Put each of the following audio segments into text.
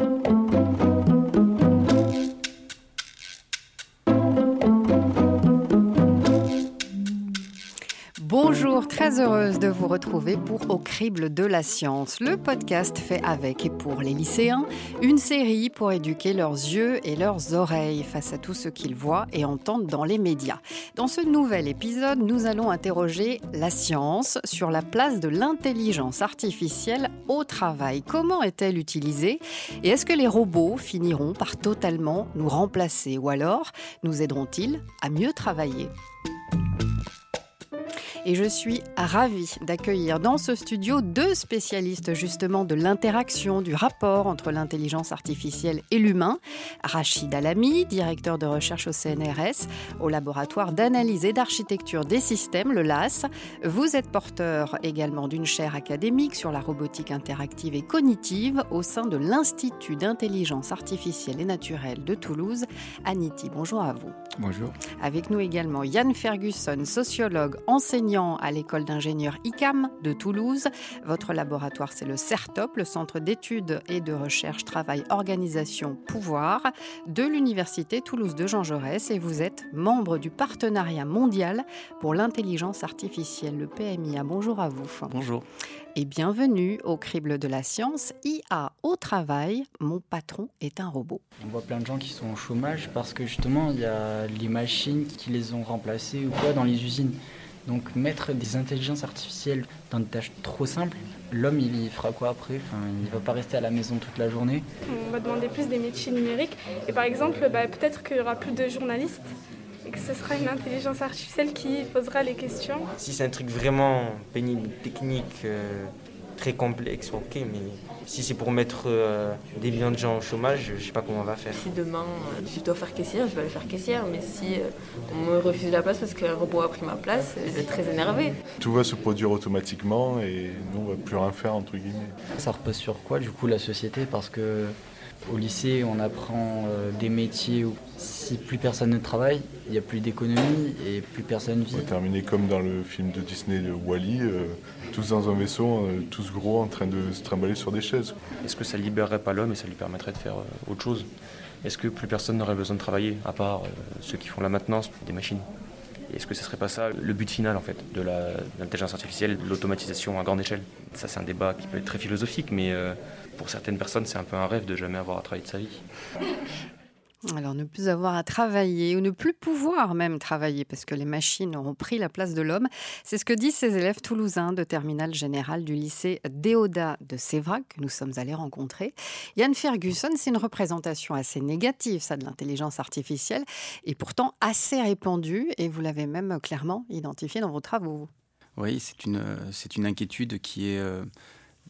Thank you. Bonjour, très heureuse de vous retrouver pour Au crible de la science, le podcast fait avec et pour les lycéens, une série pour éduquer leurs yeux et leurs oreilles face à tout ce qu'ils voient et entendent dans les médias. Dans ce nouvel épisode, nous allons interroger la science sur la place de l'intelligence artificielle au travail. Comment est-elle utilisée et est-ce que les robots finiront par totalement nous remplacer ou alors nous aideront-ils à mieux travailler? Et je suis ravie d'accueillir dans ce studio deux spécialistes justement de l'interaction, du rapport entre l'intelligence artificielle et l'humain. Rachid Alami, directeur de recherche au CNRS, au laboratoire d'analyse et d'architecture des systèmes, le LAS. Vous êtes porteur également d'une chaire académique sur la robotique interactive et cognitive au sein de l'Institut d'intelligence artificielle et naturelle de Toulouse. Aniti, bonjour à vous. Bonjour. Avec nous également Yann Ferguson, sociologue, enseignant à l'école d'ingénieurs ICAM de Toulouse. Votre laboratoire, c'est le CERTOP, le Centre d'études et de recherche Travail, Organisation, Pouvoir de l'Université Toulouse de Jean Jaurès et vous êtes membre du Partenariat mondial pour l'intelligence artificielle, le PMIA. Bonjour à vous. Bonjour. Et bienvenue au crible de la science. IA au travail, mon patron est un robot. On voit plein de gens qui sont au chômage parce que justement, il y a les machines qui les ont remplacés ou quoi dans les usines. Donc mettre des intelligences artificielles dans des tâches trop simples, l'homme il fera quoi après? Enfin, Il ne va pas rester à la maison toute la journée. On va demander plus des métiers numériques et par exemple bah, peut-être qu'il n'y aura plus de journalistes et que ce sera une intelligence artificielle qui posera les questions. Si c'est un truc vraiment pénible, technique, euh, très complexe, ok, mais si c'est pour mettre euh, des millions de gens au chômage, je sais pas comment on va faire. Si demain euh, je dois faire caissière, je vais aller faire caissière, mais si euh, on me refuse la place parce qu'un robot a pris ma place, je vais être très énervé. Tout va se produire automatiquement et nous on va plus rien faire entre guillemets. Ça repose sur quoi du coup la société? Parce que au lycée, on apprend des métiers où si plus personne ne travaille, il n'y a plus d'économie et plus personne vit. On va terminer comme dans le film de Disney de Wally, tous dans un vaisseau, tous gros en train de se trimballer sur des chaises. Est-ce que ça libérerait pas l'homme et ça lui permettrait de faire autre chose? Est-ce que plus personne n'aurait besoin de travailler, à part ceux qui font la maintenance des machines? Est-ce que ce serait pas ça le but final en fait de l'intelligence artificielle, de l'automatisation à grande échelle? Ça c'est un débat qui peut être très philosophique, mais pour certaines personnes c'est un peu un rêve de jamais avoir à travailler de sa vie. Alors ne plus avoir à travailler ou ne plus pouvoir même travailler parce que les machines auront pris la place de l'homme, c'est ce que disent ces élèves toulousains de terminale générale du lycée Déodat de Sévrac que nous sommes allés rencontrer. Yann Ferguson, c'est une représentation assez négative ça de l'intelligence artificielle et pourtant assez répandue et vous l'avez même clairement identifié dans vos travaux. Oui, c'est une, c'est une inquiétude qui est euh,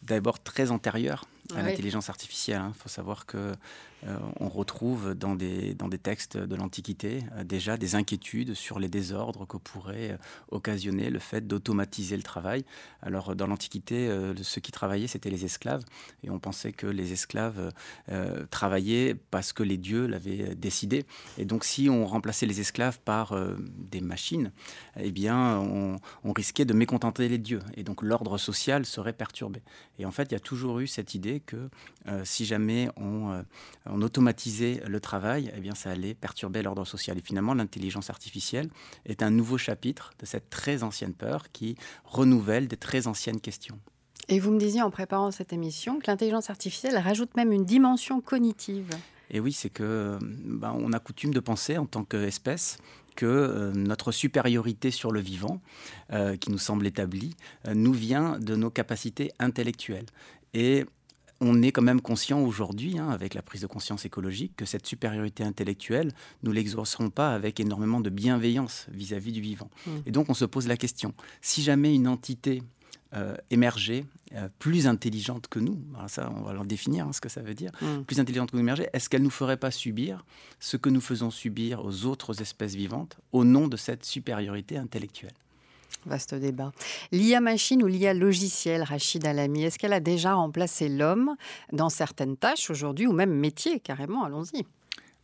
d'abord très antérieure à Oui. l'intelligence artificielle. Il faut savoir que euh, on retrouve dans des, dans des textes de l'Antiquité euh, déjà des inquiétudes sur les désordres que pourrait euh, occasionner le fait d'automatiser le travail. Alors dans l'Antiquité, ceux qui travaillaient, c'était les esclaves, et on pensait que les esclaves travaillaient parce que les dieux l'avaient décidé. Et donc si on remplaçait les esclaves par des machines, eh bien on, on risquait de mécontenter les dieux, et donc l'ordre social serait perturbé. Et en fait, il y a toujours eu cette idée que si jamais on, on automatisait le travail, eh bien, ça allait perturber l'ordre social. Et finalement, l'intelligence artificielle est un nouveau chapitre de cette très ancienne peur qui renouvelle des très anciennes questions. Et vous me disiez en préparant cette émission que l'intelligence artificielle rajoute même une dimension cognitive. Et oui, c'est que ben, on a coutume de penser en tant qu'espèce que euh, notre supériorité sur le vivant, euh, qui nous semble établie, euh, nous vient de nos capacités intellectuelles. Et on est quand même conscient aujourd'hui, hein, avec la prise de conscience écologique, que cette supériorité intellectuelle, nous l'exercerons pas avec énormément de bienveillance vis-à-vis du vivant. Mmh. Et donc on se pose la question, si jamais une entité euh, émergeait, euh, plus intelligente que nous, alors ça on va leur définir hein, ce que ça veut dire, Mm. plus intelligente que nous émergeait, est-ce qu'elle nous ferait pas subir ce que nous faisons subir aux autres espèces vivantes au nom de cette supériorité intellectuelle? Vaste débat. L'IA machine ou l'IA logiciel, Rachid Alami, est-ce qu'elle a déjà remplacé l'homme dans certaines tâches aujourd'hui ou même métiers carrément? Allons-y.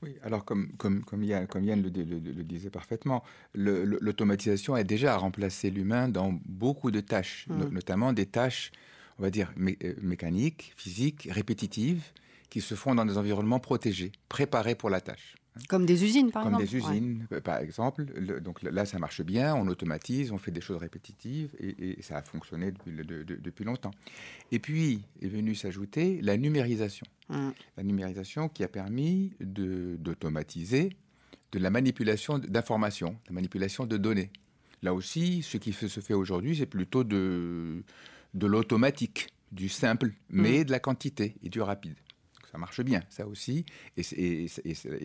Oui, alors comme, comme, comme, Yann, comme Yann le, le- le- le disait parfaitement, l'automatisation a déjà remplacé l'humain dans beaucoup de tâches, no- Mm. notamment des tâches, on va dire, mé- euh, mécaniques, physiques, répétitives, qui se font dans des environnements protégés, préparés pour la tâche. Comme des usines, par Comme exemple. des usines, euh, par exemple. Le- donc là, ça marche bien, on automatise, on fait des choses répétitives et, et ça a fonctionné depuis, le- de- de- depuis longtemps. Et puis est venue s'ajouter la numérisation. Mm. La numérisation qui a permis d'automatiser de la manipulation d'informations, la manipulation de données. Là aussi, ce qui se fait aujourd'hui, c'est plutôt de, de l'automatique, du simple, mais de la quantité et du rapide. Ça marche bien, ça aussi, et,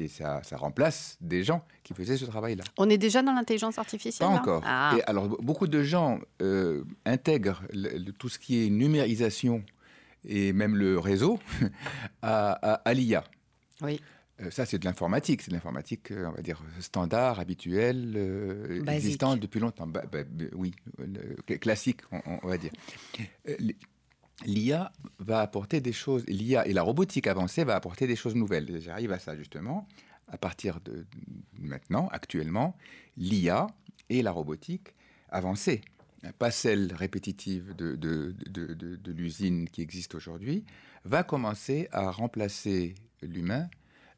ça, ça remplace des gens qui faisaient ce travail-là. On est déjà dans l'intelligence artificielle Pas là encore. Ah. Et alors, beaucoup de gens euh, intègrent le- le- tout ce qui est numérisation et même le réseau à, à- à l'IA. Oui. Euh, ça, c'est de l'informatique. C'est de l'informatique, euh, on va dire, standard, habituelle, euh, existante depuis longtemps. Oui, le- classique, on va dire. L'IA va apporter des choses, l'IA et la robotique avancée va apporter des choses nouvelles. J'arrive à ça justement. À partir de maintenant, actuellement, l'IA et la robotique avancée, pas celle répétitive de, de- de- de l'usine qui existe aujourd'hui, va commencer à remplacer l'humain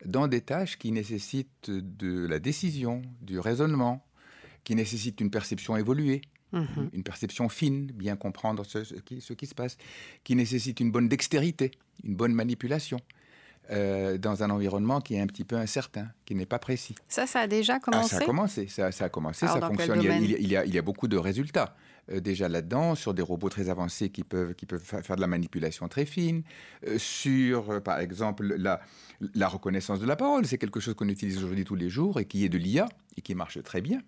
dans des tâches qui nécessitent de la décision, du raisonnement, qui nécessitent une perception évoluée, Mhm. une perception fine, bien comprendre ce, ce qui, ce qui se passe, qui nécessite une bonne dextérité, une bonne manipulation, euh, dans un environnement qui est un petit peu incertain, qui n'est pas précis. Ça, ça a déjà Ah, commencé ça a commencé, ça, ça a commencé, Alors, ça fonctionne. Il y, a, domaine il y a- il y a- il y a beaucoup de résultats euh, déjà là-dedans, sur des robots très avancés qui peuvent, qui peuvent fa- faire de la manipulation très fine, euh, sur, par exemple, la, la reconnaissance de la parole. C'est quelque chose qu'on utilise aujourd'hui tous les jours et qui est de l'IA et qui marche très bien.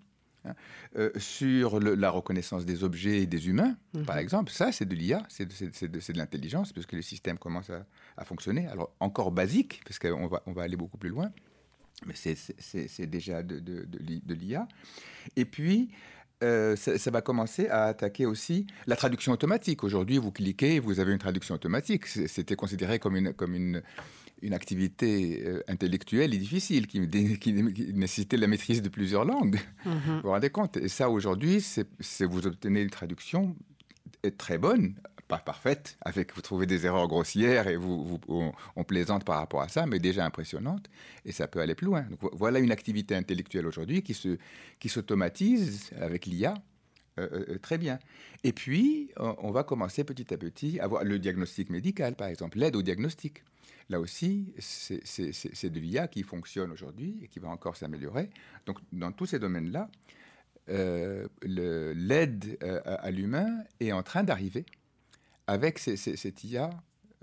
Hein. Euh, sur le- la reconnaissance des objets et des humains, par exemple, ça c'est de l'IA, c'est de, de- de l'intelligence, parce que le système commence à, à fonctionner. Alors encore basique, parce qu'on va, on va aller beaucoup plus loin, mais c'est- déjà de, de- de l'i- de l'IA. Et puis, euh, ça, ça va commencer à attaquer aussi la traduction automatique. Aujourd'hui, vous cliquez, vous avez une traduction automatique. C'était considéré comme une, comme une, une activité euh, intellectuelle et difficile qui, nécessitait la maîtrise de plusieurs langues. Mhm. Vous vous rendez compte? Et ça, aujourd'hui, c'est vous obtenez une traduction est très bonne, pas parfaite, avec vous trouvez des erreurs grossières et vous, vous- on, on plaisante par rapport à ça, mais déjà impressionnante, et ça peut aller plus loin. Donc, vo- voilà une activité intellectuelle aujourd'hui qui se qui s'automatise avec l'IA. euh, euh, très bien. Et puis, on, on va commencer petit à petit à voir le diagnostic médical, par exemple, l'aide au diagnostic. Là aussi, c'est de l'IA qui fonctionne aujourd'hui et qui va encore s'améliorer. Donc, dans tous ces domaines-là, euh, l'aide euh, à, l'humain est en train d'arriver avec cette IA,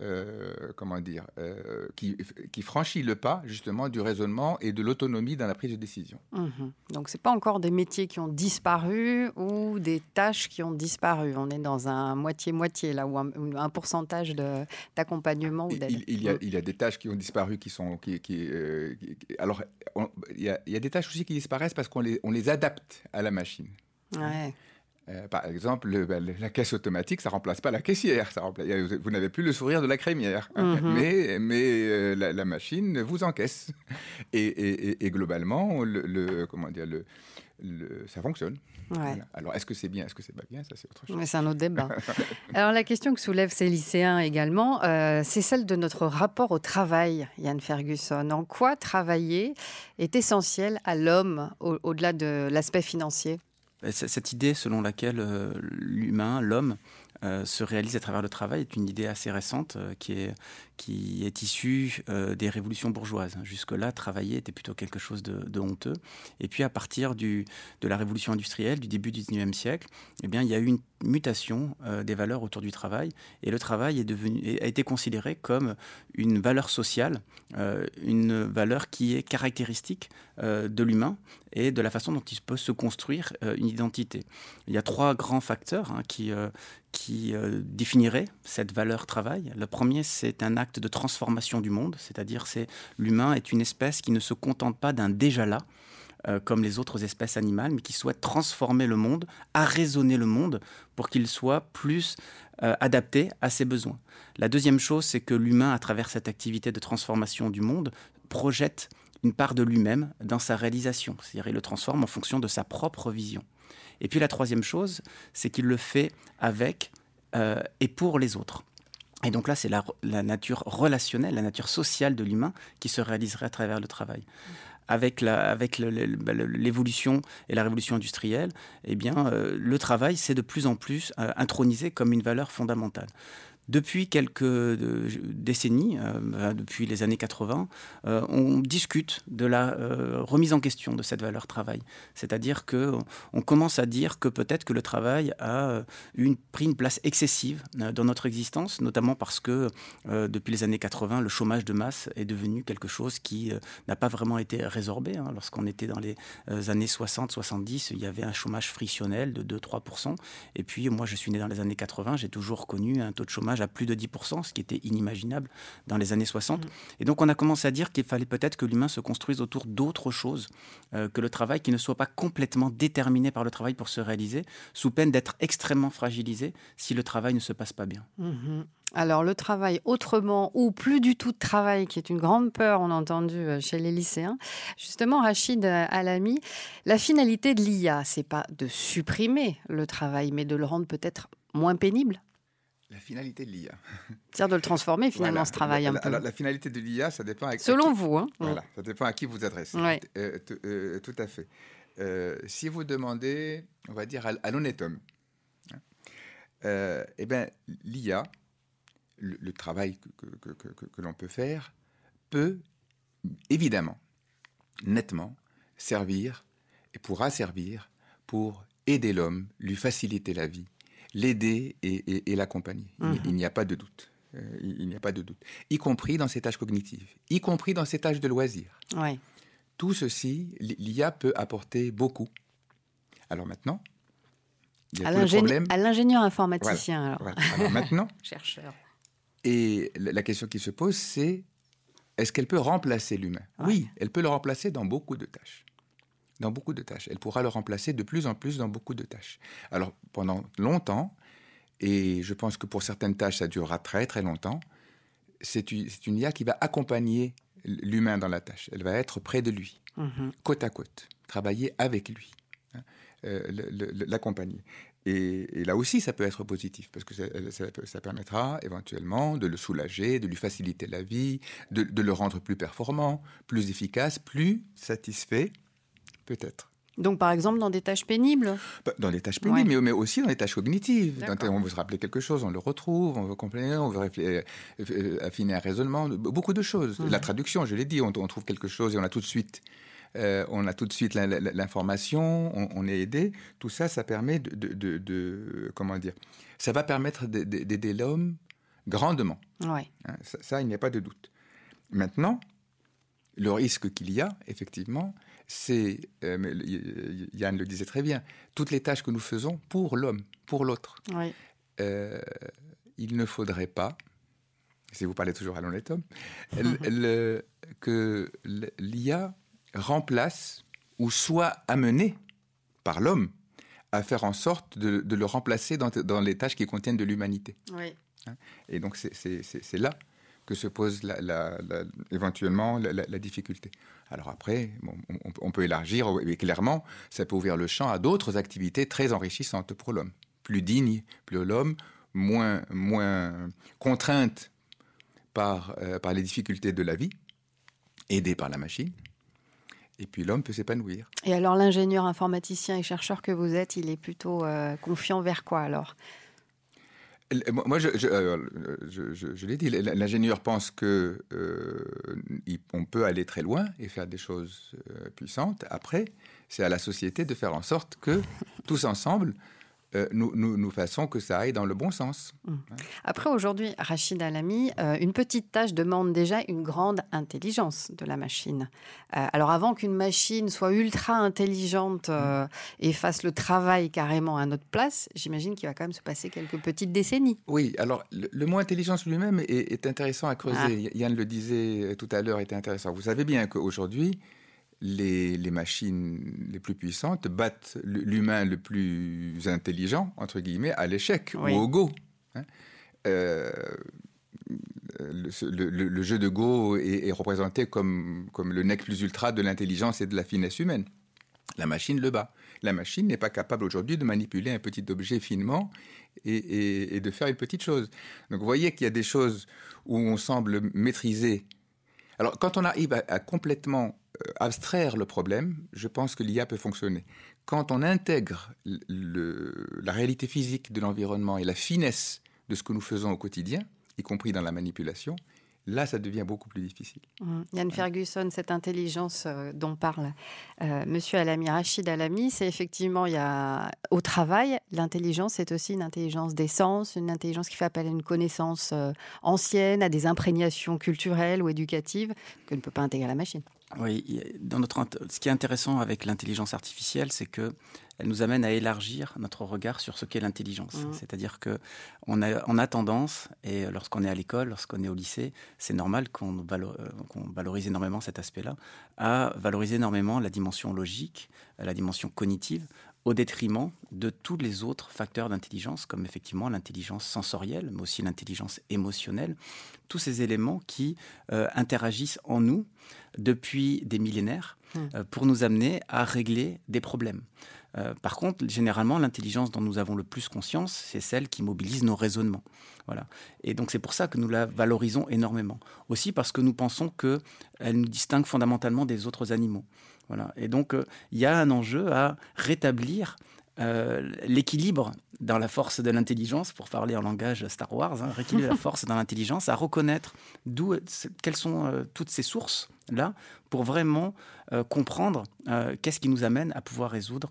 euh, comment dire, euh, qui, qui franchit le pas justement du raisonnement et de l'autonomie dans la prise de décision. Mhm. Donc, ce pas encore des métiers qui ont disparu ou des tâches qui ont disparu. On est dans un moitié-moitié, là, ou un, un pourcentage d'accompagnement ou Il, d'aide. il- il y a, il y a des tâches qui ont disparu, qui sont, qui, qui, euh, qui- qui- alors, on- il y, a, il y a des tâches aussi qui disparaissent parce qu'on les, on les adapte à la machine. Ouais. Euh, par exemple, le- le- la caisse automatique, ça remplace pas la caissière. Ça remplace- vous n'avez plus le sourire de la crémière, hein. Mhm. mais, mais euh, la, la machine vous encaisse. Et, et- et- et globalement, le, le- comment dire, le, le- ça fonctionne. Ouais. Voilà. Alors, est-ce que c'est bien, est-ce que c'est pas bien Ça, c'est autre chose. Mais c'est un autre débat. Alors la question que soulèvent ces lycéens également, euh, c'est celle de notre rapport au travail, Yann Ferguson. En quoi travailler est essentiel à l'homme au- au-delà de l'aspect financier? Cette idée selon laquelle euh, l'humain, l'homme, euh, se réalise à travers le travail est une idée assez récente euh, qui, est, qui est issue euh, des révolutions bourgeoises. Jusque-là, travailler était plutôt quelque chose de, honteux. Et puis à partir du, de la révolution industrielle du début du 19e siècle, eh bien, il y a eu une mutation euh, des valeurs autour du travail et le travail est devenu, a été considéré comme une valeur sociale, euh, une valeur qui est caractéristique de l'humain et de la façon dont il peut se construire une identité. Il y a trois grands facteurs hein, qui, qui définiraient cette valeur travail. Le premier, c'est un acte de transformation du monde, c'est-à-dire c'est l'humain est une espèce qui ne se contente pas d'un déjà là, euh, comme les autres espèces animales, mais qui souhaite transformer le monde, arraisonner le monde pour qu'il soit plus euh, adapté à ses besoins. La deuxième chose, c'est que l'humain, à travers cette activité de transformation du monde, projette une part de lui-même dans sa réalisation, c'est-à-dire il le transforme en fonction de sa propre vision. Et puis la troisième chose, c'est qu'il le fait avec euh, et pour les autres. Et donc là, c'est la, nature relationnelle, la nature sociale de l'humain qui se réaliserait à travers le travail avec bah, l'évolution et la révolution industrielle, eh euh, le travail s'est de plus en plus euh, intronisé comme une valeur fondamentale. Depuis quelques euh, décennies, euh, depuis les années 80, euh, on discute de la remise en question de cette valeur travail. C'est-à-dire que on commence à dire que peut-être que le travail a pris une place excessive dans notre existence, notamment parce que depuis les années 80, le chômage de masse est devenu quelque chose qui n'a pas vraiment été résorbé. Hein. Lorsqu'on était dans les années 60-70, il y avait un chômage frictionnel de 2-3%. Et puis moi, je suis né dans les années 80, j'ai toujours connu un taux de chômage à plus de 10%, ce qui était inimaginable dans les années 60. Mmh. Et donc on a commencé à dire qu'il fallait peut-être que l'humain se construise autour d'autres choses euh, que le travail, qui ne soit pas complètement déterminé par le travail pour se réaliser, sous peine d'être extrêmement fragilisé si le travail ne se passe pas bien. Mmh. Alors le travail autrement ou plus du tout de travail, qui est une grande peur, on a entendu euh, chez les lycéens. Justement, Rachid euh, Alami, la finalité de l'IA, c'est pas de supprimer le travail, mais de le rendre peut-être moins pénible la finalité de l'IA. C'est-à-dire de le transformer finalement ce travail un la, peu. la finalité de l'IA, ça dépend à Selon vous, hein Voilà, ça dépend à qui vous adressez. Euh, euh, tout à fait. Euh, si vous demandez, on va dire, à, l'honnête homme, hein, eh bien, l'IA, le, travail que, que, que l'on peut faire, peut évidemment, nettement, servir et pourra servir pour aider l'homme, lui faciliter la vie, l'aider et, l'accompagner. Mhm. Il, n'y a pas de doute. Euh, il, n'y a pas de doute. Y compris dans ses tâches cognitives, y compris dans ses tâches de loisirs. Tout ceci, l'IA peut apporter beaucoup. Alors maintenant, il y a à l'ingénieur informaticien. Alors. maintenant, chercheur. Et la question qui se pose, c'est est-ce qu'elle peut remplacer l'humain? Oui, elle peut le remplacer dans beaucoup de tâches dans beaucoup de tâches. Elle pourra le remplacer de plus en plus dans beaucoup de tâches. Alors, pendant longtemps, et je pense que pour certaines tâches, ça durera très très longtemps, c'est une IA qui va accompagner l'humain dans la tâche. Elle va être près de lui, mhm. côte à côte, travailler avec lui, hein, euh, l'accompagner. Et, là aussi, ça peut être positif, parce que ça, permettra éventuellement de le soulager, de lui faciliter la vie, de, de, le rendre plus performant, plus efficace, plus satisfait Peut-être. Donc, par exemple, dans des tâches pénibles bah, Dans des tâches pénibles, mais, aussi dans des tâches cognitives. on veut se rappeler quelque chose, on le retrouve, on veut compléter, on veut euh, euh, affiner un raisonnement, beaucoup de choses. La traduction, je l'ai dit, on, trouve quelque chose et on a tout de suite. Euh, on a tout de suite l'information, on, est aidé. Tout ça, ça permet de, comment dire Ça va permettre d'aider l'homme grandement. Ouais. Hein, ça, il n'y a pas de doute. Maintenant, le risque qu'il y a, effectivement, c'est, euh, Yann le disait très bien, toutes les tâches que nous faisons pour l'homme, pour l'autre. Euh, il ne faudrait pas, si vous parlez toujours à l'honnête homme, que l'IA remplace ou soit amenée par l'homme à faire en sorte de, le remplacer dans, les tâches qui contiennent de l'humanité. Hein Et donc c'est là que se pose éventuellement la, difficulté. Alors après, on, peut élargir, et clairement, ça peut ouvrir le champ à d'autres activités très enrichissantes pour l'homme, plus dignes pour l'homme, moins, moins contrainte par, euh, par les difficultés de la vie, aidée par la machine. Et puis l'homme peut s'épanouir. Et alors l'ingénieur informaticien et chercheur que vous êtes, il est plutôt euh, confiant vers quoi alors? Moi, je, je, l'ai dit, l'ingénieur pense que euh, on peut aller très loin et faire des choses euh, puissantes. Après, c'est à la société de faire en sorte que tous ensemble, euh, nous, nous, que ça aille dans le bon sens. Mmh. Après, aujourd'hui, Rachid Alami, euh, une petite tâche demande déjà une grande intelligence de la machine. Euh, alors, avant qu'une machine soit ultra intelligente mmh. et fasse le travail carrément à notre place, j'imagine qu'il va quand même se passer quelques petites décennies. Oui, alors le, mot intelligence lui-même est, intéressant à creuser. Ah. Yann le disait tout à l'heure, était intéressant. Vous savez bien qu'aujourd'hui, les, machines les plus puissantes battent l'humain le plus intelligent, entre guillemets, à l'échec ou au Go. Hein. Euh, le, jeu de Go est, représenté comme, comme le nec plus ultra de l'intelligence et de la finesse humaine. La machine le bat. La machine n'est pas capable aujourd'hui de manipuler un petit objet finement et, de faire une petite chose. Donc vous voyez qu'il y a des choses où on semble maîtriser. Alors quand on arrive à, complètement abstraire le problème, je pense que l'IA peut fonctionner. Quand on intègre la réalité physique de l'environnement et la finesse de ce que nous faisons au quotidien, y compris dans la manipulation, Là, ça devient beaucoup plus difficile. Mmh. Yann Ferguson, cette intelligence euh, dont parle euh, Monsieur Alami, Rachid Alami, c'est effectivement, il y a, au travail, l'intelligence est aussi une intelligence d'essence, une intelligence qui fait appel à une connaissance euh, ancienne, à des imprégnations culturelles ou éducatives que ne peut pas intégrer la machine. Oui, dans notre, ce qui est intéressant avec l'intelligence artificielle, c'est que elle nous amène à élargir notre regard sur ce qu'est l'intelligence. Mmh. C'est-à-dire que on a, on a tendance, et lorsqu'on est à l'école, lorsqu'on est au lycée, c'est normal qu'on valorise énormément cet aspect-là, à valoriser énormément la dimension logique, la dimension cognitive, au détriment de tous les autres facteurs d'intelligence, comme effectivement l'intelligence sensorielle, mais aussi l'intelligence émotionnelle, tous ces éléments qui euh, interagissent en nous depuis des millénaires mmh. euh, pour nous amener à régler des problèmes. Euh, par contre, généralement, l'intelligence dont nous avons le plus conscience, c'est celle qui mobilise nos raisonnements. Voilà. Et donc c'est pour ça que nous la valorisons énormément. Aussi parce que nous pensons qu'elle nous distingue fondamentalement des autres animaux. Voilà. Et donc euh, il y a un enjeu à rétablir euh, l'équilibre dans la force de l'intelligence, pour parler en langage Star Wars, hein, rééquilibrer la force dans l'intelligence, à reconnaître d'où, quelles sont euh, toutes ces sources là pour vraiment euh, comprendre qu'est-ce qui nous amène à pouvoir résoudre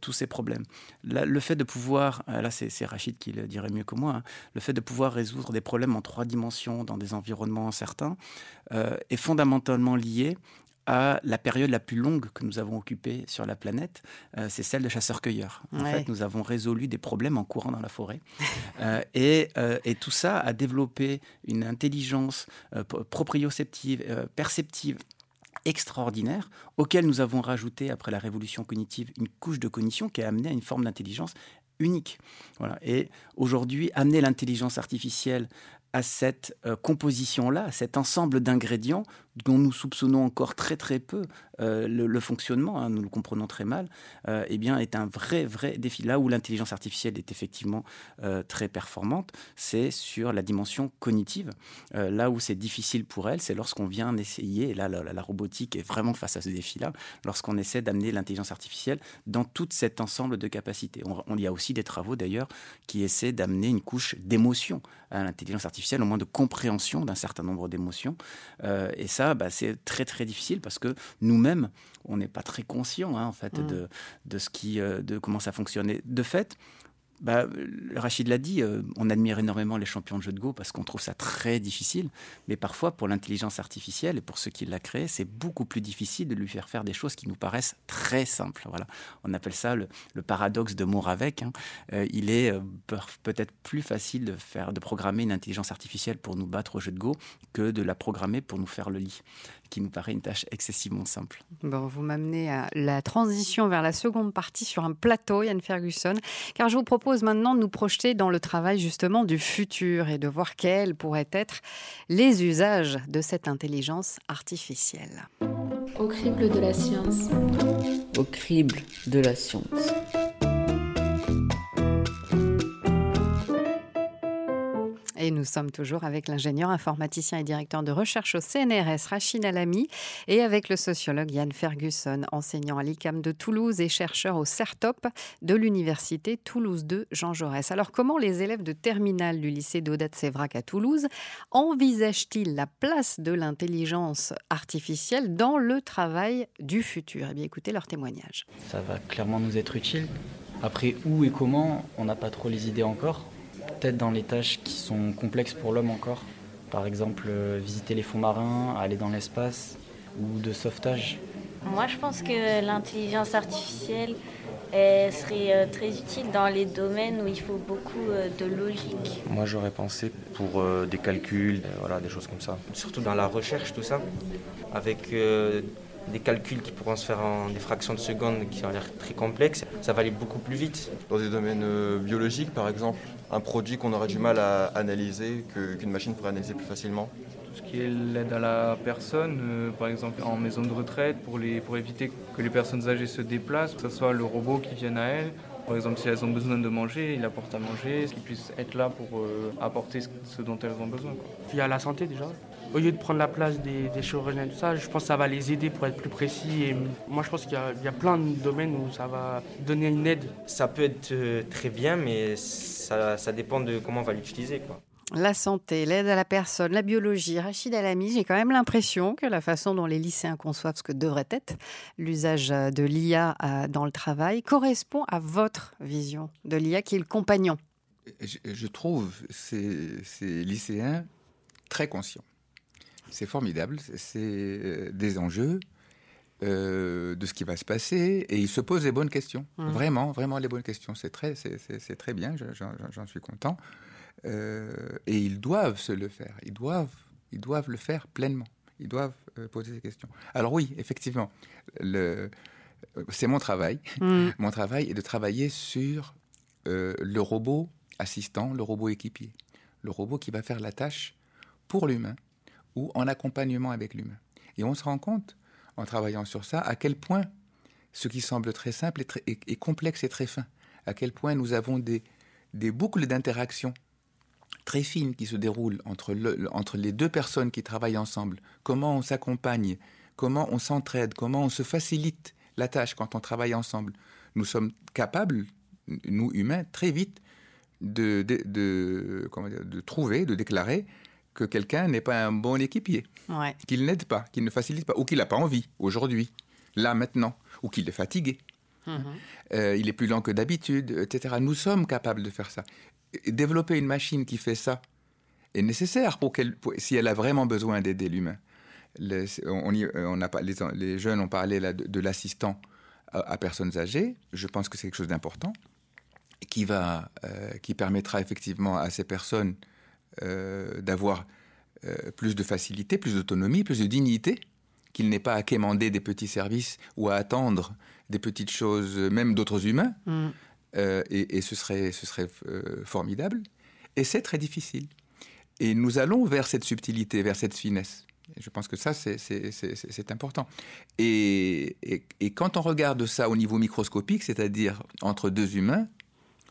tous ces problèmes. le fait de pouvoir, là c'est Rachid qui le dirait mieux que moi, hein, le fait de pouvoir résoudre des problèmes en trois dimensions dans des environnements incertains est fondamentalement lié à la période la plus longue que nous avons occupée sur la planète, euh, c'est celle de chasseurs-cueilleurs. En fait, nous avons résolu des problèmes en courant dans la forêt. Euh, euh, et, tout ça a développé une intelligence proprioceptive, perceptive extraordinaire, auquel nous avons rajouté, après la révolution cognitive, une couche de cognition qui a amené à une forme d'intelligence unique. Voilà. Et aujourd'hui, amener l'intelligence artificielle à cette composition-là, à cet ensemble d'ingrédients dont nous soupçonnons encore très très peu euh, le, fonctionnement, hein, nous le comprenons très mal, euh, eh bien, est un vrai vrai défi. Là où l'intelligence artificielle est effectivement euh, très performante, c'est sur la dimension cognitive. là où c'est difficile pour elle, c'est lorsqu'on vient essayer, et là la, robotique est vraiment face à ce défi-là, lorsqu'on essaie d'amener l'intelligence artificielle dans tout cet ensemble de capacités. On, y a aussi des travaux d'ailleurs qui essaient d'amener une couche d'émotion à l'intelligence artificielle, au moins de compréhension d'un certain nombre d'émotions. et ça, bah, c'est très très difficile parce que nous-mêmes, on n'est pas très conscient hein, en fait mmh. de, de, ce qui, euh, de comment ça fonctionne. de fait, bah, Rachid l'a dit, euh, on admire énormément les champions de jeu de Go parce qu'on trouve ça très difficile. Mais parfois, pour l'intelligence artificielle et pour ceux qui l'a créé, c'est beaucoup plus difficile de lui faire faire des choses qui nous paraissent très simples. Voilà. On appelle ça le, paradoxe de Moravec. Hein. Euh, il est euh, peut-être plus facile de, faire, de programmer une intelligence artificielle pour nous battre au jeu de Go que de la programmer pour nous faire le lit qui nous paraît une tâche excessivement simple. Bon, vous m'amenez à la transition vers la seconde partie sur un plateau, Yann Ferguson, car je vous propose maintenant de nous projeter dans le travail justement du futur et de voir quels pourraient être les usages de cette intelligence artificielle. Au crible de la science. Au crible de la science. Et nous sommes toujours avec l'ingénieur informaticien et directeur de recherche au CNRS, Rachid Alami, et avec le sociologue Yann Ferguson, enseignant à l'ICAM de Toulouse et chercheur au CERTOP de l'Université Toulouse 2 Jean Jaurès. Alors, comment les élèves de terminale du lycée d'Audat Sévrac à Toulouse envisagent-ils la place de l'intelligence artificielle dans le travail du futur? Eh bien, écoutez leur témoignage. Ça va clairement nous être utile. Après, où et comment, on n'a pas trop les idées encore peut-être dans les tâches qui sont complexes pour l'homme encore. Par exemple, euh, visiter les fonds marins, aller dans l'espace ou de sauvetage. Moi, je pense que l'intelligence artificielle serait euh, très utile dans les domaines où il faut beaucoup euh, de logique. Moi, j'aurais pensé pour des calculs, voilà, des choses comme ça. Surtout dans la recherche, tout ça, avec des calculs qui pourront se faire en des fractions de secondes qui ont l'air très complexes, ça va aller beaucoup plus vite. Dans des domaines biologiques, par exemple, un produit qu'on aurait du mal à analyser, qu'une machine pourrait analyser plus facilement Tout ce qui est l'aide à la personne, euh, par exemple en maison de retraite, pour, les, pour éviter que les personnes âgées se déplacent, que ce soit le robot qui vienne à elle, Par exemple, si elles ont besoin de manger, il apporte à manger, qu'ils puissent être là pour euh, apporter ce dont elles ont besoin. Quoi. Puis à la santé déjà? Au lieu de prendre la place des, des chirurgiens et tout ça, je pense que ça va les aider pour être plus précis. Et moi, je pense qu'il y, y, a plein de domaines où ça va donner une aide. Ça peut être euh, très bien, mais ça, ça dépend de comment on va l'utiliser. quoi. La santé, l'aide à la personne, la biologie. Rachid Alami, j'ai quand même l'impression que la façon dont les lycéens conçoivent ce que devrait être l'usage de l'IA dans le travail correspond à votre vision de l'IA qui est le compagnon. Je, je trouve ces, ces lycéens très conscients. C'est formidable, c'est des enjeux, euh, de ce qui va se passer et ils se posent les bonnes questions. Mmh. Vraiment, vraiment les bonnes questions. C'est très, c'est, très bien, j'en suis content. Euh, et ils doivent se le faire. Ils doivent, ils doivent le faire pleinement. Ils doivent euh, poser ces questions. Alors oui, effectivement, le, c'est mon travail. Mmh. Mon travail est de travailler sur euh, le robot assistant, le robot équipier, le robot qui va faire la tâche pour l'humain ou en accompagnement avec l'humain. Et on se rend compte, en travaillant sur ça, à quel point ce qui semble très simple est, très, complexe et très fin. À quel point nous avons des, boucles d'interaction très fines qui se déroulent entre, le, entre les deux personnes qui travaillent ensemble. Comment on s'accompagne, comment on s'entraide, comment on se facilite la tâche quand on travaille ensemble. Nous sommes capables, nous humains, très vite de trouver, de déclarer que quelqu'un n'est pas un bon équipier, ouais. qu'il n'aide pas, qu'il ne facilite pas, ou qu'il n'a pas envie aujourd'hui, là maintenant, ou qu'il est fatigué. Mmh. Euh, il est plus lent que d'habitude, etc. Nous sommes capables de faire ça. Développer une machine qui fait ça est nécessaire pour qu'elle, si elle a vraiment besoin d'aider l'humain. Les, on, y, on a, les, les, jeunes ont parlé là, de, de l'assistant à, à, personnes âgées. Je pense que c'est quelque chose d'important qui va, euh, qui permettra effectivement à ces personnes euh, d'avoir euh, plus de facilité, plus d'autonomie, plus de dignité, qu'il n'ait pas à quémander des petits services ou à attendre des petites choses, même d'autres humains. Mm. Euh, et, et, ce serait, ce serait euh, formidable. Et c'est très difficile. Et nous allons vers cette subtilité, vers cette finesse. Et je pense que ça, c'est important. Et, et, et, quand on regarde ça au niveau microscopique, c'est-à-dire entre deux humains,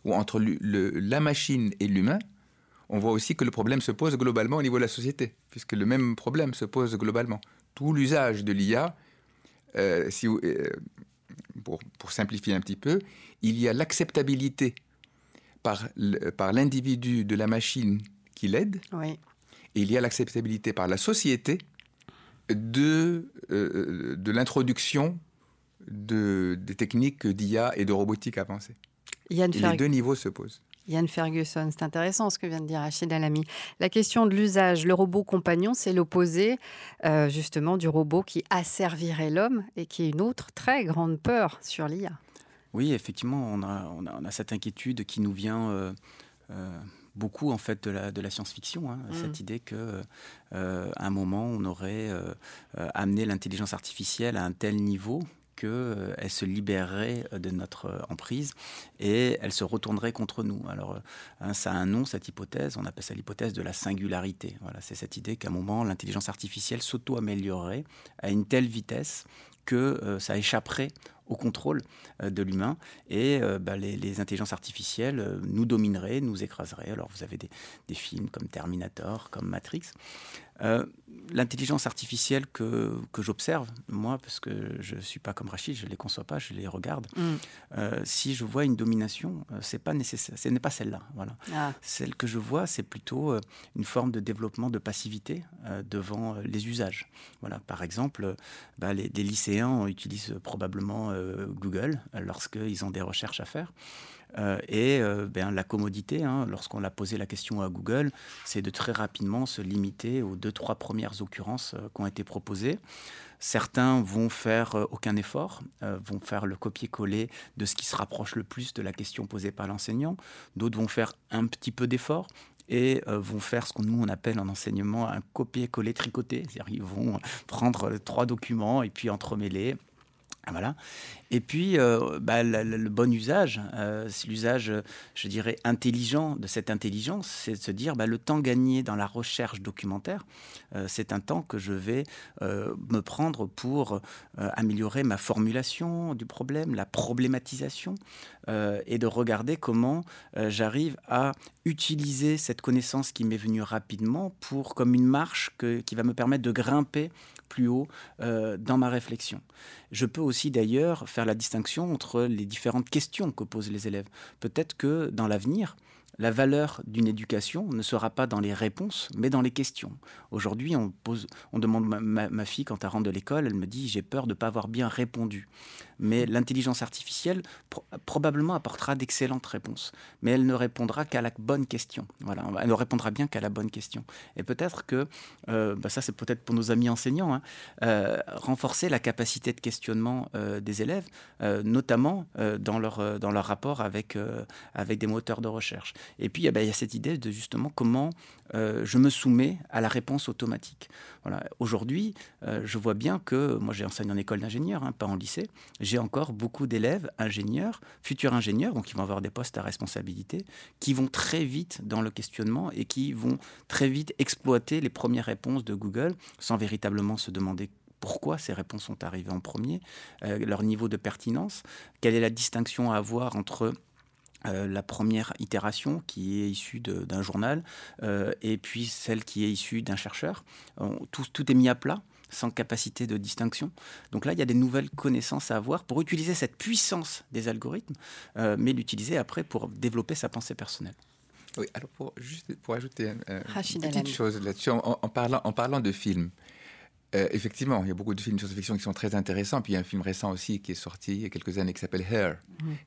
ou entre le, le, la machine et l'humain, on voit aussi que le problème se pose globalement au niveau de la société, puisque le même problème se pose globalement. Tout l'usage de l'IA, euh, si, euh, pour, pour, simplifier un petit peu, il y a l'acceptabilité par, par l'individu de la machine qui l'aide, oui. et il y a l'acceptabilité par la société de, euh, de l'introduction de, des techniques d'IA et de robotique avancée. Yann les deux niveaux se posent. Yann Ferguson, c'est intéressant ce que vient de dire Rachid Alami. La question de l'usage, le robot compagnon, c'est l'opposé euh, justement du robot qui asservirait l'homme et qui est une autre très grande peur sur l'IA. Oui, effectivement, on a, on, a, on a, cette inquiétude qui nous vient euh, euh, beaucoup en fait de la, de la science-fiction, hein, mmh. cette idée que euh, à un moment on aurait amené l'intelligence artificielle à un tel niveau qu'elle euh, se libérerait de notre emprise et elle se retournerait contre nous. Alors, hein, ça a un nom, cette hypothèse, on appelle ça l'hypothèse de la singularité. Voilà, c'est cette idée qu'à un moment, l'intelligence artificielle s'auto-améliorerait à une telle vitesse que euh, ça échapperait au contrôle euh, de l'humain et euh, bah, les, les, intelligences artificielles euh, nous domineraient, nous écraseraient. Alors vous avez des, des films comme Terminator, comme Matrix. Euh, L'intelligence artificielle que, que j'observe, moi, parce que je ne suis pas comme Rachid, je ne les conçois pas, je les regarde. Mm. Euh, si je vois une domination, c'est pas nécessaire, ce n'est pas celle-là. Voilà. Ah. Celle que je vois, c'est plutôt une forme de développement de passivité devant les usages. Voilà. Par exemple, bah, les, les lycéens utilisent probablement euh, Google lorsqu'ils ont des recherches à faire. Euh, et euh, ben, la commodité, hein, lorsqu'on a posé la question à Google, c'est de très rapidement se limiter aux deux, trois premières occurrences euh, qui ont été proposées. Certains vont faire aucun effort, vont faire le copier-coller de ce qui se rapproche le plus de la question posée par l'enseignant. D'autres vont faire un petit peu d'effort, et vont faire ce qu'on nous on appelle en enseignement un copier-coller tricoté, c'est-à-dire ils vont prendre trois documents et puis entremêler Voilà. Et puis, euh, bah, le, bon usage, euh, c'est l'usage, je dirais, intelligent de cette intelligence, c'est de se dire, bah, le temps gagné dans la recherche documentaire, euh, c'est un temps que je vais me prendre pour améliorer ma formulation du problème, la problématisation, et de regarder comment j'arrive à utiliser cette connaissance qui m'est venue rapidement pour comme une marche qui va me permettre de grimper plus haut dans ma réflexion. Je peux aussi d'ailleurs faire la distinction entre les différentes questions que posent les élèves. Peut-être que dans l'avenir, la valeur d'une éducation ne sera pas dans les réponses, mais dans les questions. Aujourd'hui, on, pose, on demande ma, ma, fille quand elle rentre de l'école, elle me dit j'ai peur de ne pas avoir bien répondu. Mais l'intelligence artificielle probablement apportera d'excellentes réponses, mais elle ne répondra qu'à la bonne question. Voilà, elle ne répondra bien qu'à la bonne question. Et peut-être que, euh, bah ça c'est peut-être pour nos amis enseignants, hein, euh, renforcer la capacité de questionnement euh, des élèves, notamment dans, leur, dans leur rapport avec, avec des moteurs de recherche. Et puis, eh ben, il y a cette idée de justement comment euh, je me soumets à la réponse automatique. Voilà. Aujourd'hui, euh, je vois bien que, moi j'ai enseigné en école d'ingénieur, hein, pas en lycée, j'ai encore beaucoup d'élèves ingénieurs, futurs ingénieurs, donc qui vont avoir des postes à responsabilité, qui vont très vite dans le questionnement et qui vont très vite exploiter les premières réponses de Google sans véritablement se demander pourquoi ces réponses sont arrivées en premier, euh, leur niveau de pertinence, quelle est la distinction à avoir entre euh, la première itération qui est issue d'un journal euh, et puis celle qui est issue d'un chercheur. tout, tout, est mis à plat sans capacité de distinction. Donc là, il y a des nouvelles connaissances à avoir pour utiliser cette puissance des algorithmes, euh, mais l'utiliser après pour développer sa pensée personnelle. Oui, alors pour, juste pour ajouter une petite chose là-dessus, en, parlant, en parlant de films, euh, effectivement, il y a beaucoup de films de science-fiction qui sont très intéressants. Puis il y a un film récent aussi qui est sorti il y a quelques années qui s'appelle Hair,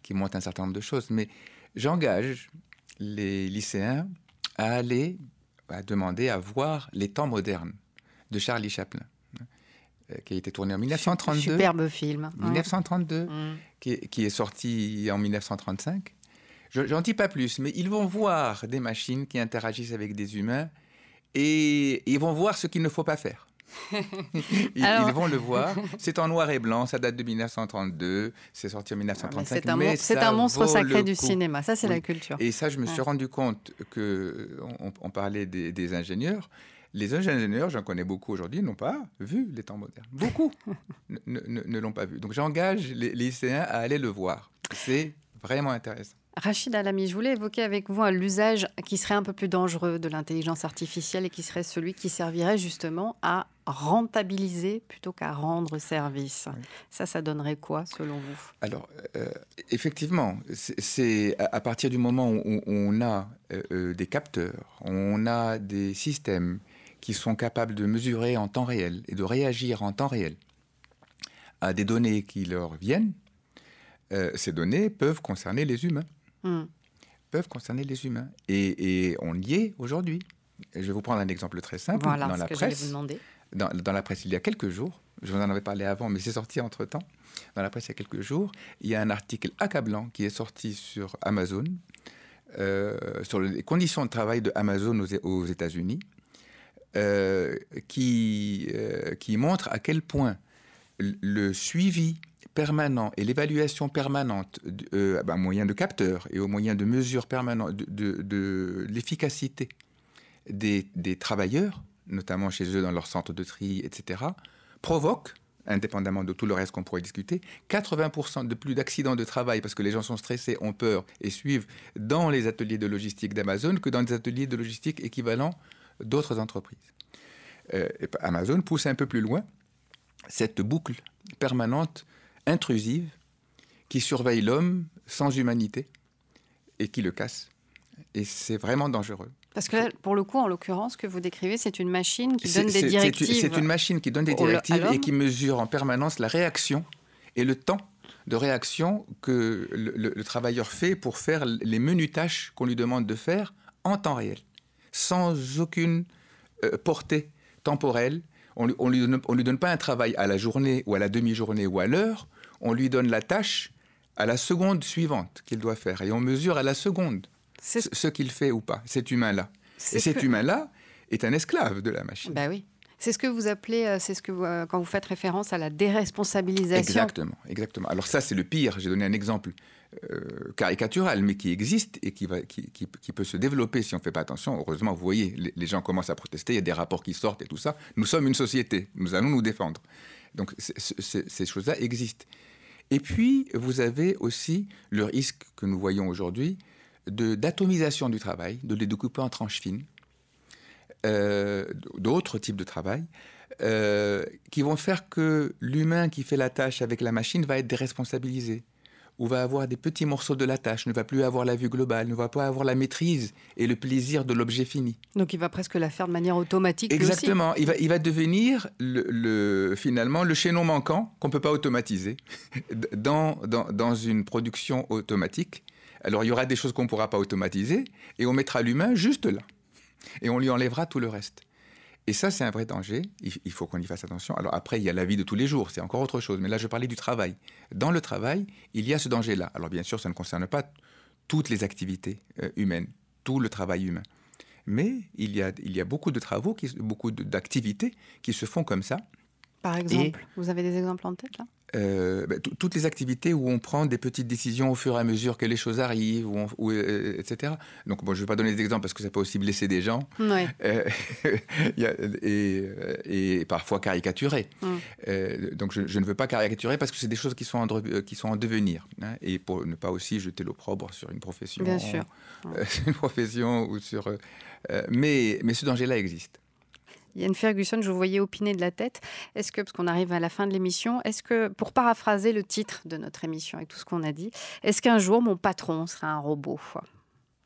qui montre un certain nombre de choses. Mais j'engage les lycéens à aller à demander à voir Les temps modernes de Charlie Chaplin, euh, qui a été tourné en 1932. Superbe film. 1932, qui, qui, est sorti en 1935. J'en dis pas plus, mais ils vont voir des machines qui interagissent avec des humains et ils vont voir ce qu'il ne faut pas faire. ils, vont le voir. C'est en noir et blanc, ça date de 1932, c'est sorti en 1935. C'est un, monstre sacré du cinéma, ça c'est la culture. Et ça, je me suis rendu compte que on, parlait des, ingénieurs. Les ingénieurs, j'en connais beaucoup aujourd'hui, n'ont pas vu les temps modernes. Beaucoup ne, l'ont pas vu. Donc j'engage les lycéens à aller le voir. C'est vraiment intéressant. Rachid Alami, je voulais évoquer avec vous l'usage qui serait un peu plus dangereux de l'intelligence artificielle et qui serait celui qui servirait justement à rentabiliser plutôt qu'à rendre service. Ça, ça donnerait quoi selon vous? Alors, euh, effectivement, c'est à partir du moment où on a euh, euh, des capteurs, on a des systèmes qui sont capables de mesurer en temps réel et de réagir en temps réel à des données qui leur viennent, ces données peuvent concerner les humains. Hmm. peuvent concerner les humains. Et, on y est aujourd'hui. Je vais vous prendre un exemple très simple. dans la presse, Dans, la presse, il y a quelques jours, je vous en avais parlé avant, mais c'est sorti entre-temps. Dans la presse, il y a quelques jours, il y a un article accablant qui est sorti sur Amazon, euh, sur les conditions de travail de Amazon aux, États-Unis, euh, qui, euh, qui montre à quel point le suivi permanent et l'évaluation permanente euh, ben, moyen de capteurs et au moyen de mesures permanentes de, l'efficacité des, travailleurs, notamment chez eux dans leur centre de tri, etc., provoque, indépendamment de tout le reste qu'on pourrait discuter, 80% de plus d'accidents de travail parce que les gens sont stressés, ont peur et suivent dans les ateliers de logistique d'Amazon que dans des ateliers de logistique équivalents d'autres entreprises. Euh, Amazon pousse un peu plus loin cette boucle permanente intrusive qui surveille l'homme sans humanité et qui le casse. Et c'est vraiment dangereux. Parce que là, pour le coup, en l'occurrence, ce que vous décrivez, c'est une machine qui donne des directives. C'est une machine qui donne des directives et qui mesure en permanence la réaction et le temps de réaction que le, travailleur fait pour faire les menues tâches qu'on lui demande de faire en temps réel, sans aucune euh, portée temporelle. On ne lui, lui donne pas un travail à la journée ou à la demi-journée ou à l'heure, on lui donne la tâche à la seconde suivante qu'il doit faire. Et on mesure à la seconde ce, qu'il fait ou pas, cet humain-là. Et cet humain-là est un esclave de la machine. Bah oui. C'est ce que vous appelez, c'est ce que quand vous faites référence à la déresponsabilisation. Exactement, exactement. Alors ça, c'est le pire. J'ai donné un exemple euh, caricatural, mais qui existe et qui, va, qui, qui, peut se développer si on ne fait pas attention. Heureusement, vous voyez, les, gens commencent à protester, il y a des rapports qui sortent et tout ça. Nous sommes une société, nous allons nous défendre. Donc ces choses-là existent. Et puis, vous avez aussi le risque que nous voyons aujourd'hui d'atomisation du travail, de les découper en tranches fines, euh, d'autres types de travail, euh, qui vont faire que l'humain qui fait la tâche avec la machine va être déresponsabilisé ou va avoir des petits morceaux de la tâche, ne va plus avoir la vue globale, ne va pas avoir la maîtrise et le plaisir de l'objet fini. Donc il va presque la faire de manière automatique. Exactement. Il, va, il va devenir le, finalement le chaînon manquant qu'on ne peut pas automatiser dans, dans, dans, une production automatique. Alors il y aura des choses qu'on ne pourra pas automatiser et on mettra l'humain juste là. Et on lui enlèvera tout le reste. Et ça, c'est un vrai danger. Il faut qu'on y fasse attention. Alors après, il y a la vie de tous les jours, c'est encore autre chose. Mais là, je parlais du travail. Dans le travail, il y a ce danger-là. Alors bien sûr, ça ne concerne pas toutes les activités euh, humaines, tout le travail humain. Mais il y a, il y a beaucoup de travaux, qui, beaucoup d'activités qui se font comme ça. Par exemple, vous avez des exemples en tête là? Euh, ben, toutes les activités où on prend des petites décisions au fur et à mesure que les choses arrivent, ou, euh, etc. Donc, bon, je ne vais pas donner des exemples parce que ça peut aussi blesser des gens euh, et, parfois caricaturer. Donc, je, ne veux pas caricaturer parce que c'est des choses qui sont en, qui sont en devenir hein, et pour ne pas aussi jeter l'opprobre sur une profession. Bien sûr. une profession ou sur. mais, mais ce danger-là existe. Yann Ferguson, je vous voyais opiner de la tête. Est-ce que, parce qu'on arrive à la fin de l'émission, est-ce que, pour paraphraser le titre de notre émission et tout ce qu'on a dit, est-ce qu'un jour mon patron sera un robot,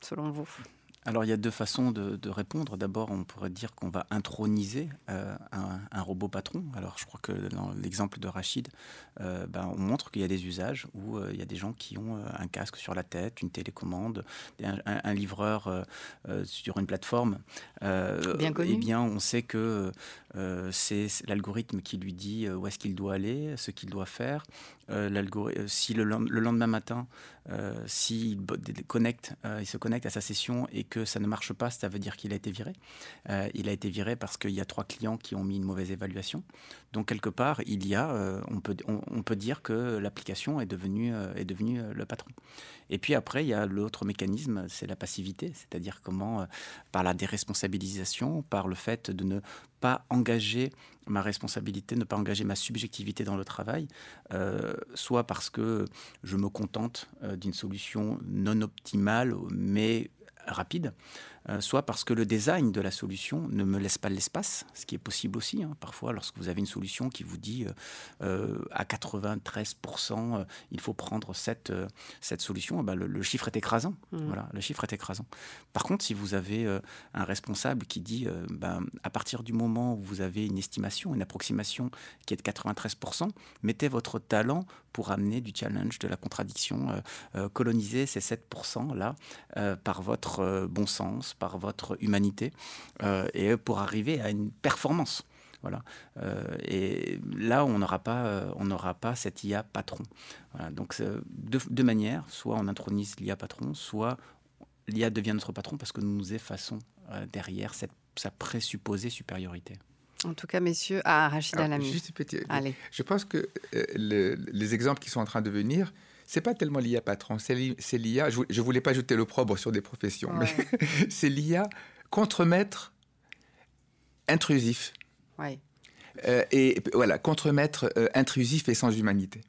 selon vous? Alors il y a deux façons de, répondre. D'abord, on pourrait dire qu'on va introniser euh, un, robot patron. Alors je crois que dans l'exemple de Rachid, euh, ben, on montre qu'il y a des usages où euh, il y a des gens qui ont un casque sur la tête, une télécommande, un, livreur sur une plateforme. bien connu. Eh bien, on sait que c'est l'algorithme qui lui dit où est-ce qu'il doit aller, ce qu'il doit faire. Si le, le, lendemain matin, s'il connecte, il se connecte à sa session et que ça ne marche pas, ça veut dire qu'il a été viré. Euh, il a été viré parce qu'il y a trois clients qui ont mis une mauvaise évaluation. Donc quelque part, il y a, euh, on, peut, dire que l'application est devenue, euh, est devenue le patron. Et puis après, il y a l'autre mécanisme, c'est la passivité, c'est-à-dire comment, par la déresponsabilisation, par le fait de ne pas engager ma responsabilité, ne pas engager ma subjectivité dans le travail, soit parce que je me contente d'une solution non optimale, mais rapide, euh, soit parce que le design de la solution ne me laisse pas l'espace, ce qui est possible aussi. Hein. Parfois, lorsque vous avez une solution qui vous dit euh, euh, à 93%, il faut prendre cette, cette solution, eh ben, le, chiffre est écrasant. Mmh. Voilà, le chiffre est écrasant. Par contre, si vous avez un responsable qui dit, ben, à partir du moment où vous avez une estimation, une approximation qui est de 93%, mettez votre talent pour amener du challenge, de la contradiction, coloniser ces 7% là par votre bon sens par votre humanité, euh, et pour arriver à une performance. Voilà. Euh, et là, on n'aura pas, euh, on n'aura pas cette IA patron. Donc, deux, deux manières soit on intronise l'IA patron, soit l'IA devient notre patron parce que nous nous effaçons derrière cette, sa présupposée supériorité. En tout cas, messieurs, à Rachid Alami. Juste petit. Allez. Je pense que les exemples qui sont en train de venir, c'est pas tellement l'IA patron, c'est l'IA. Je, ne voulais pas jeter l'opprobre sur des professions, mais c'est l'IA contremaître intrusif. Ouais. Euh, et voilà, contremaître euh, intrusif et sans humanité.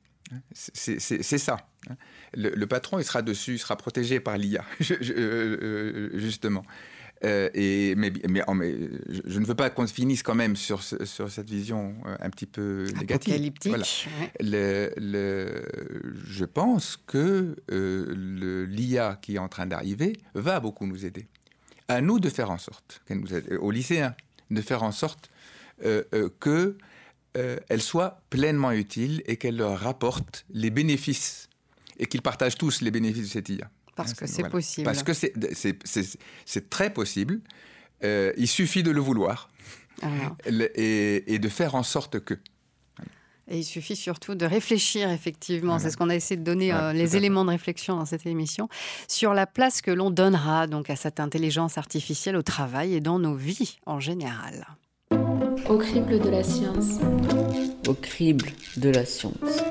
C'est ça. Hein. Le, patron, il sera dessus, il sera protégé par l'IA, euh, justement. Euh, et, mais, mais, oh, mais, je ne veux pas qu'on finisse quand même sur, sur cette vision euh, un petit peu négative. Apocalyptique. Le, le, je pense que euh, l'IA qui est en train d'arriver va beaucoup nous aider. À nous de faire en sorte, nous aide, aux lycéens, de faire en sorte euh, que elle soit pleinement utile et qu'elle leur rapporte les bénéfices et qu'ils partagent tous les bénéfices de cette IA. Parce que c'est possible. Parce que c'est très possible. Euh, il suffit de le vouloir ah. et, de faire en sorte que. Et il suffit surtout de réfléchir, effectivement. C'est ce qu'on a essayé de donner euh, les éléments de réflexion dans cette émission sur la place que l'on donnera donc à cette intelligence artificielle au travail et dans nos vies en général. Au crible de la science. Au crible de la science.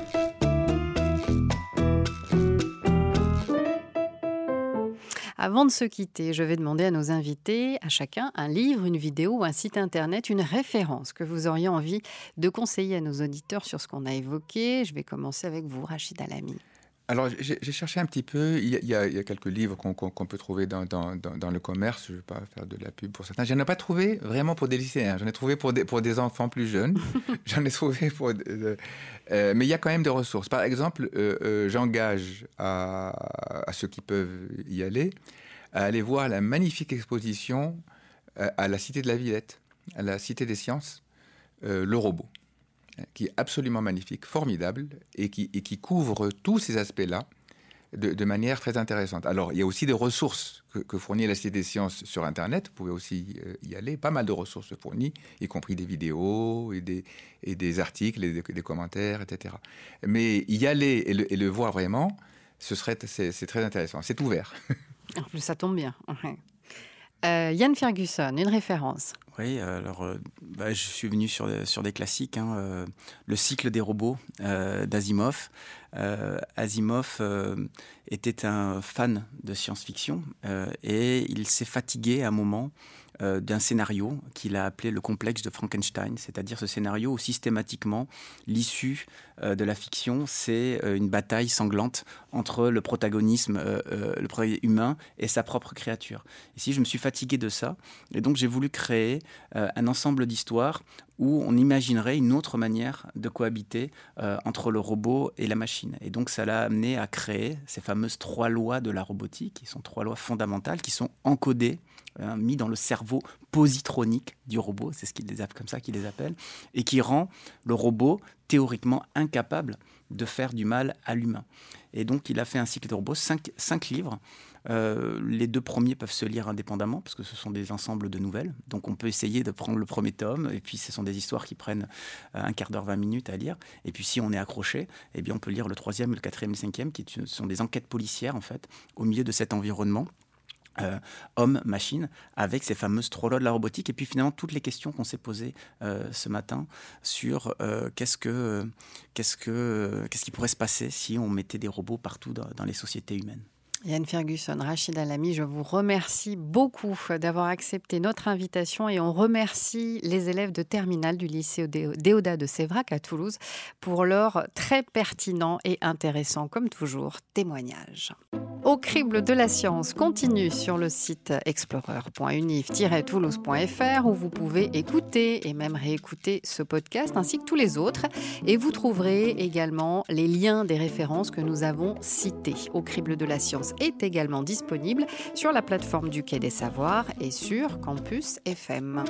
Avant de se quitter, je vais demander à nos invités, à chacun, un livre, une vidéo ou un site internet, une référence que vous auriez envie de conseiller à nos auditeurs sur ce qu'on a évoqué. Je vais commencer avec vous, Rachid Alami. Alors, j'ai cherché un petit peu. Il y a, quelques livres qu'on peut trouver dans, le commerce. Je ne vais pas faire de la pub pour certains. Je n'en ai pas trouvé vraiment pour des lycéens. J'en ai trouvé pour des, pour des enfants plus jeunes. J'en ai trouvé pour. Euh, euh, mais il y a quand même des ressources. Par exemple, euh, j'engage à, ceux qui peuvent y aller à aller voir la magnifique exposition à la Cité de la Villette, à la Cité des Sciences, Le Robot qui est absolument magnifique, formidable, et qui, et qui couvre tous ces aspects-là de, manière très intéressante. Alors, il y a aussi des ressources que, fournit la Cité des Sciences sur Internet. Vous pouvez aussi euh, y aller. Pas mal de ressources fournies, y compris des vidéos et des, et des articles et des, commentaires, etc. Mais y aller et le, voir vraiment, ce serait, c'est, très intéressant. C'est ouvert. En plus, ça tombe bien. Euh, Yann Ferguson, une référence. Oui, alors euh, bah, je suis venu sur, sur des classiques. Hein, euh, le cycle des robots d'Asimov. Asimov était un fan de science-fiction et il s'est fatigué à un moment euh, d'un scénario qu'il a appelé le complexe de Frankenstein, c'est-à-dire ce scénario où systématiquement l'issue euh, de la fiction, c'est euh, une bataille sanglante entre le protagonisme le humain et sa propre créature. Ici, je me suis fatigué de ça, et donc j'ai voulu créer un ensemble d'histoires où on imaginerait une autre manière de cohabiter entre le robot et la machine. Et donc ça l'a amené à créer ces fameuses trois lois de la robotique, qui sont trois lois fondamentales, qui sont encodées Hein, mis dans le cerveau positronique du robot, c'est ce qu'ils les comme ça qu'ils les appellent, et qui rend le robot théoriquement incapable de faire du mal à l'humain. Et donc il a fait un cycle de robots, cinq, livres. Euh, les deux premiers peuvent se lire indépendamment parce que ce sont des ensembles de nouvelles. Donc on peut essayer de prendre le premier tome et puis ce sont des histoires qui prennent euh, un quart d'heure, 20 minutes à lire. Et puis si on est accroché, eh bien on peut lire le troisième, le quatrième, le cinquième qui sont des enquêtes policières en fait au milieu de cet environnement. Euh, homme-machine, avec ces fameuses trois de la robotique, et puis finalement toutes les questions qu'on s'est posées euh, ce matin sur euh, qu'est-ce que qu'est-ce que qu'est-ce qui pourrait se passer si on mettait des robots partout dans les sociétés humaines? Yann Ferguson, Rachid Alami, je vous remercie beaucoup d'avoir accepté notre invitation et on remercie les élèves de terminale du lycée Déodat de Sévrac à Toulouse pour leur très pertinent et intéressant, comme toujours, témoignage. Au crible de la science continue sur le site explorer.unif-toulouse.fr où vous pouvez écouter et même réécouter ce podcast ainsi que tous les autres et vous trouverez également les liens des références que nous avons citées au crible de la science est également disponible sur la plateforme du Quai des Savoirs et sur Campus FM.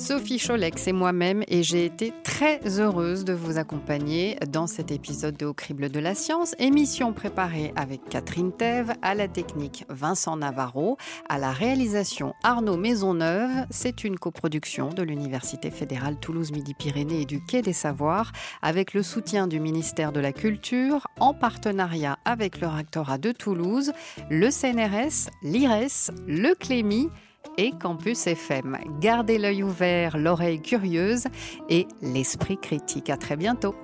Sophie Cholex et moi-même et j'ai été très heureuse de vous accompagner dans cet épisode de Au crible de la science, émission préparée avec Catherine Thève, à la technique Vincent Navarro, à la réalisation Arnaud Maisonneuve. C'est une coproduction de l'Université fédérale Toulouse-Midi-Pyrénées et du Quai des Savoirs avec le soutien du ministère de la Culture en partenariat avec le rectorat de Toulouse, le CNRS, l'IRES, le Clémy et Campus FM. Gardez l'œil ouvert, l'oreille curieuse et l'esprit critique. À très bientôt.